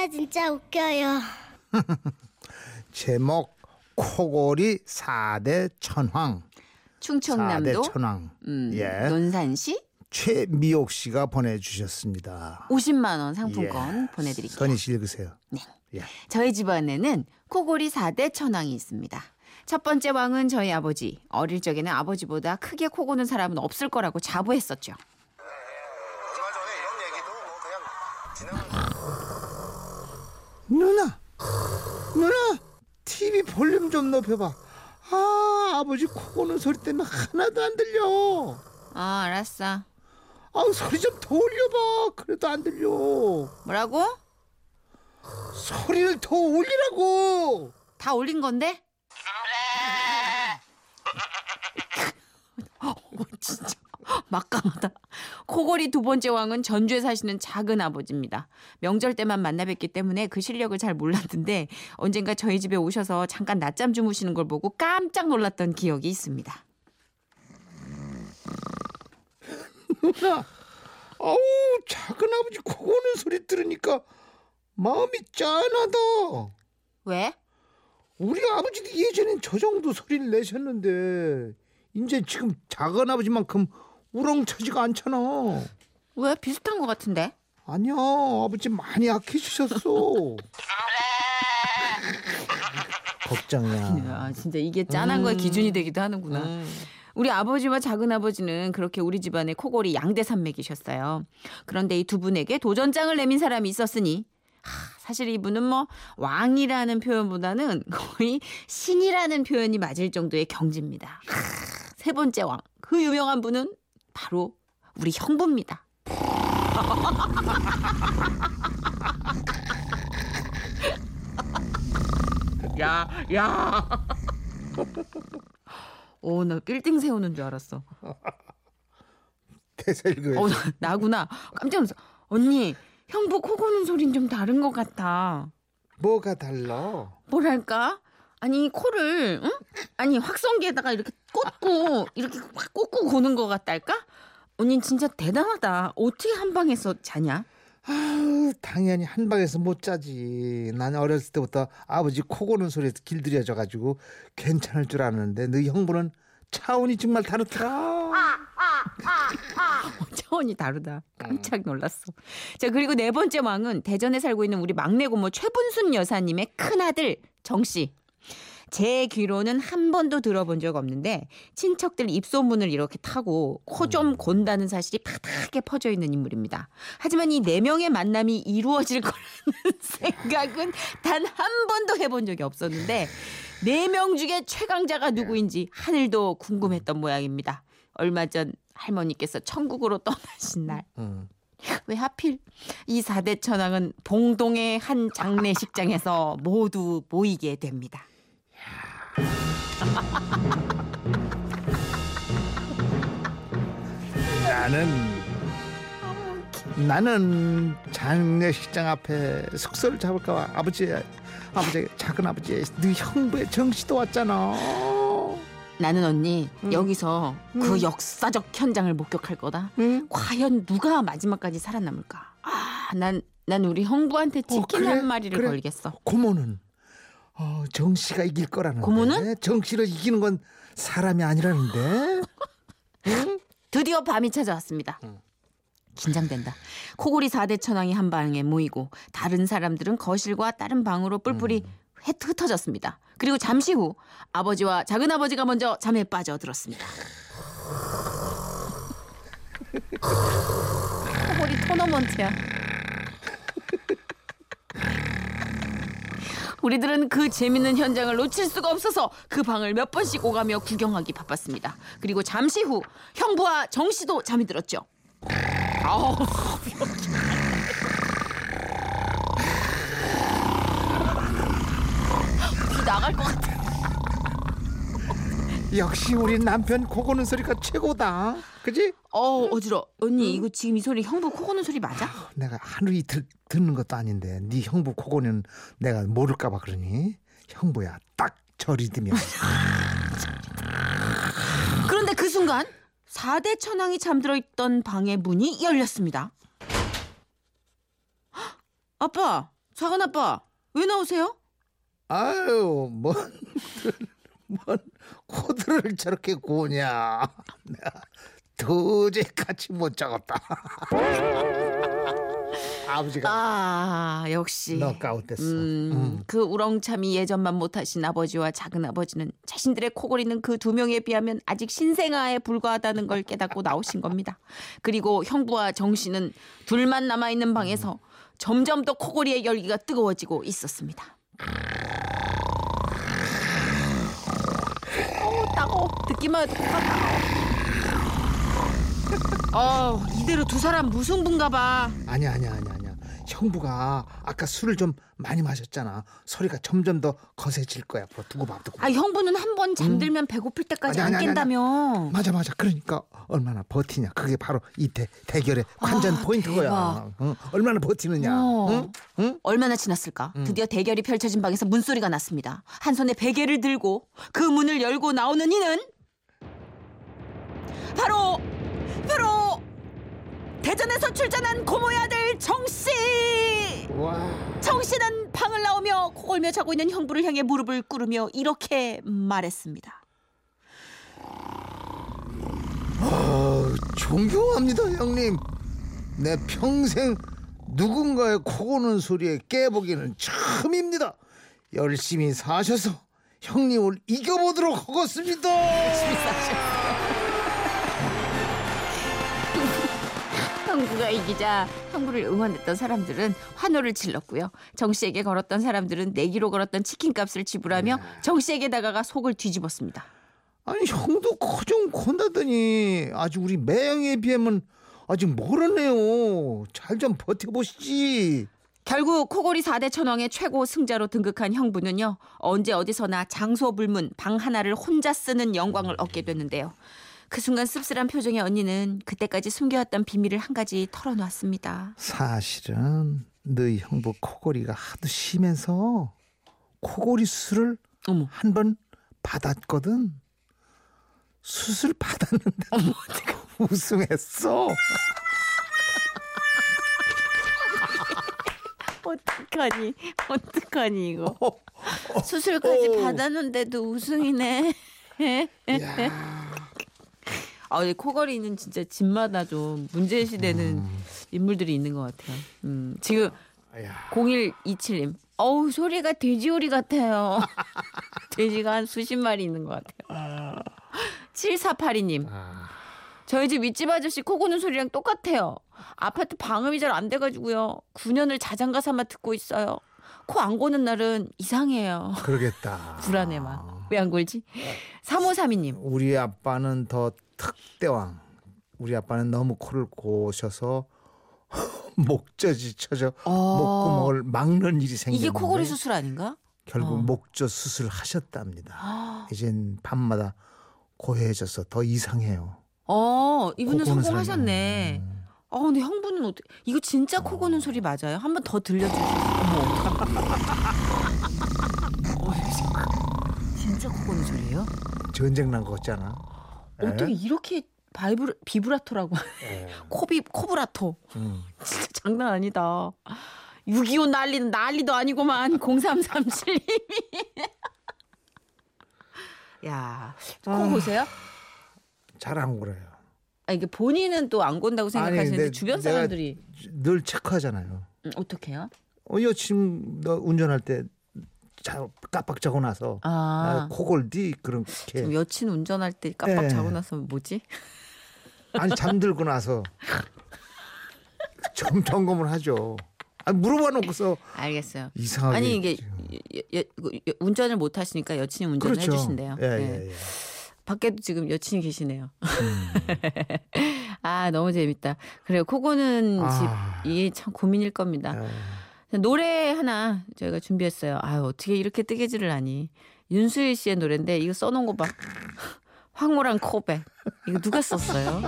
진짜 진짜 웃겨요. 제목 코골이 4대 천황. 충청남도 4대 천황. 음, 예. 논산시 최미옥 씨가 보내주셨습니다. 50만 원 상품권 예. 보내드릴게요. 선희 씨 읽으세요. 네. 예. 저희 집안에는 코골이 4대 천왕이 있습니다. 첫 번째 왕은 저희 아버지. 어릴 적에는 아버지보다 크게 코 고는 사람은 없을 거라고 자부했었죠. 얼마 전에 이런 얘기도 뭐 그냥 지나간 누나, 누나, TV 볼륨 좀 높여봐. 아, 아버지 코 고는 소리 때문에 하나도 안 들려. 아, 알았어. 아, 소리 좀 더 올려봐. 그래도 안 들려. 뭐라고? 소리를 더 올리라고. 다 올린 건데? 어, 진짜 막강하다. 코골이 두 번째 왕은 전주에 사시는 작은 아버지입니다. 명절 때만 만나 뵙기 때문에 그 실력을 잘 몰랐는데 언젠가 저희 집에 오셔서 잠깐 낮잠 주무시는 걸 보고 깜짝 놀랐던 기억이 있습니다. 누나, 아우 작은 아버지 코 고는 소리 들으니까 마음이 짠하다. 왜? 우리 아버지도 예전엔 저 정도 소리를 내셨는데 이제 지금 작은 아버지만큼 우렁차지가 않잖아. 왜 비슷한 것 같은데? 아니야, 아버지 많이 약해지셨어. 걱정이야. 아, 진짜 이게 짠한 거에 기준이 되기도 하는구나. 우리 아버지와 작은 아버지는 그렇게 우리 집안의 코골이 양대 산맥이셨어요. 그런데 이 두 분에게 도전장을 내민 사람이 있었으니 하, 사실 이분은 뭐 왕이라는 표현보다는 거의 신이라는 표현이 맞을 정도의 경지입니다. 하, 세 번째 왕, 그 유명한 분은 바로 우리 형부입니다. 야, 야. 오, 나 빌딩 세우는 줄 알았어. 대사 읽어요. 어, 나, 나구나. 깜짝 놀랐어. 언니, 형부 코 고는 소린 좀 다른 것 같아. 뭐가 달라? 뭐랄까? 아니, 코를, 응? 아니, 확성기에다가 이렇게 꽂고, 이렇게 확 꽂고 고는 것 같달까? 언니 진짜 대단하다. 어떻게 한 방에서 자냐? 아유, 당연히 한 방에서 못 자지. 난 어렸을 때부터 아버지 코 고는 소리에서 길들여져 가지고 괜찮을 줄 알았는데 너희 형부는 차원이 정말 다르더라. 차원이 다르다. 깜짝 놀랐어. 자, 그리고 네 번째 왕은 대전에 살고 있는 우리 막내 고모 최분순 여사님의 큰아들 정씨. 제 귀로는 한 번도 들어본 적 없는데 친척들 입소문을 이렇게 타고 코 좀 곤다는 사실이 파닥하게 퍼져 있는 인물입니다. 하지만 이 네 명의 만남이 이루어질 거라는 생각은 단 한 번도 해본 적이 없었는데 네 명 중에 최강자가 누구인지 하늘도 궁금했던 모양입니다. 얼마 전 할머니께서 천국으로 떠나신 날. 응. 왜 하필 이 4대 천왕은 봉동의 한 장례식장에서 모두 모이게 됩니다. 나는 나는 장례식장 앞에 숙소를 잡을까봐 아버지 아버지 작은 아버지 네 형부의 정씨도 왔잖아. 나는 언니 응. 여기서 응. 그 역사적 현장을 목격할 거다. 응? 과연 누가 마지막까지 살아남을까? 아, 난, 난 우리 형부한테 치킨 어, 그래? 한 마리를 그래. 걸겠어. 고모는 어, 정 씨가 이길 거라는데. 고모는? 정 씨를 이기는 건 사람이 아니라는데. 드디어 밤이 찾아왔습니다. 응. 긴장된다. 코골이 4대 천왕이 한 방에 모이고 다른 사람들은 거실과 다른 방으로 뿔뿔이 흩- 흩어졌습니다. 그리고 잠시 후 아버지와 작은 아버지가 먼저 잠에 빠져들었습니다. 코골이 토너먼트야. 우리들은 그 재밌는 현장을 놓칠 수가 없어서 그 방을 몇 번씩 오가며 구경하기 바빴습니다. 그리고 잠시 후 형부와 정 씨도 잠이 들었죠. 아우, 비 나갈 것 같아. 역시 우리 남편 코 고는 소리가 최고다. 그지? 어, 어지러. 언니 이거 지금 이 소리 형부 코 고는 소리 맞아? 내가 하루 이틀 듣는 것도 아닌데 네 형부 코 고는 내가 모를까봐 그러니 형부야 딱 저 리듬이야. 그런데 그 순간 4대 천왕이 잠들어 있던 방의 문이 열렸습니다. 헉, 아빠, 사관 아빠 왜 나오세요? 아유 뭔, 뭔 코드를 저렇게 구냐 내가 도저히 같이 못 잡았다 아버지가 아 역시 너까웃됐어 음, 그 우렁참이 예전만 못하신 아버지와 작은 아버지는 자신들의 코골이는 그 두 명에 비하면 아직 신생아에 불과하다는 걸 깨닫고 나오신 겁니다. 그리고 형부와 정 씨는 둘만 남아 있는 방에서 점점 더 코골이의 열기가 뜨거워지고 있었습니다. 어우 따가워 듣기만 해도 코가 따가워. 어 이대로 두 사람 무승부인가 봐. 아니야 아니야 아니야 아니야 형부가 아까 술을 좀 많이 마셨잖아 소리가 점점 더 거세질 거야 앞으로 두고 봐 두고 봐. 아 형부는 한 번 잠들면 배고플 때까지 아니, 안 아니, 아니, 깬다며. 맞아 맞아 그러니까 얼마나 버티냐 그게 바로 이 대, 대결의 관전 아, 포인트고야 응? 얼마나 버티느냐 어. 응? 응? 얼마나 지났을까? 드디어 대결이 펼쳐진 방에서 문소리가 났습니다. 한 손에 베개를 들고 그 문을 열고 나오는 이는 바로 바로 대전에서 출전한 고모의 아들 정씨. 와. 정씨는 방을 나오며 코골며 자고 있는 형부를 향해 무릎을 꿇으며 이렇게 말했습니다. 어, 존경합니다 형님. 내 평생 누군가의 코 고는 소리에 깨보기는 처음입니다. 열심히 사셔서 형님을 이겨보도록 하겠습니다 형부가 이기자 형부를 응원했던 사람들은 환호를 질렀고요. 정 씨에게 걸었던 사람들은 내기로 걸었던 치킨값을 지불하며 정 씨에게 다가가 속을 뒤집었습니다. 아니 형도 코좀 곤다더니 아주 우리 매형에 비하면 아직 멀었네요 잘 좀 버텨보시지 결국 코골이 4대 천왕의 최고 승자로 등극한 형부는요. 언제 어디서나 장소 불문 방 하나를 혼자 쓰는 영광을 얻게 됐는데요. 그 순간 씁쓸한 표정의 언니는 그때까지 숨겨왔던 비밀을 한 가지 털어놓았습니다. 사실은 너희 형부 코골이가 하도 심해서 코골이 수술을 어머. 한번 받았거든. 수술 받았는데 우승했어. 어떡하니? 어떡하니 이거? 수술까지 받았는데도 우승이네. 야, 아, 이 코골이는 진짜 집마다 좀 문제시되는 인물들이 있는 것 같아요. 음, 지금 야. 0127님. 어우, 소리가 돼지오리 같아요. 돼지가 한 수십 마리 있는 것 같아요. 7482님. 아, 저희 집 윗집 아저씨 코 고는 소리랑 똑같아요. 아파트 방음이 잘 안 돼가지고요. 9년을 자장가 삼아 듣고 있어요. 코 안 고는 날은 이상해요. 그러겠다. 불안해 막. 왜 안 골지? 3532님. 우리 아빠는 더 특대왕. 우리 아빠는 너무 코를 고셔서 목젖이 쳐져 목구멍을 막는 일이 생겼는데 어. 이게 코골이 수술 아닌가? 결국 어. 목젖 수술을 하셨답니다. 이젠 밤마다 고해져서 더 이상해요. 어, 이분은 성공하셨네. 사람이. 어, 근데 형부는 어떻게? 이거 진짜 코 고는 소리 맞아요? 한 번 더 들려주세요. 어머. 진짜 코 고는 소리예요? 전쟁 난 거 같잖아. 어떻게 에? 이렇게 바이브라 비브라토라고 에. 코비 코브라토 음. 진짜 장난 아니다. 6.25 난리는 난리도 아니고만 0337님이 야, 코 아. 보세요? 잘안 그래요. 아, 이게 본인은 또안 건다고 생각하시는데 근데 주변 내가 사람들이 늘 체크하잖아요. 음, 어떻게요? 어, 여친 너 운전할 때 자, 깜빡 자고 나서 아, 아, 코골디 그렇게 여친 운전할 때 깜빡 예. 자고 나서 뭐지? 아니 잠들고 나서 점 점검을 하죠. 아 물어봐 놓고서 알겠어요. 이상하게 아니 이게. 여- 여- 여- 운전을 못 하시니까 여친이 운전을 그렇죠. 해주신대요. 예, 예. 예, 예. 밖에도 지금 여친이 계시네요. 음. 아 너무 재밌다. 그래요. 코고는 아. 집 이게 참 고민일 겁니다. 예. 노래 하나 저희가 준비했어요. 아유 어떻게 이렇게 뜨개질을 하니? 윤수일 씨의 노래인데 이거 써놓은 거 봐. 황홀한 코백. 이거 누가 썼어요?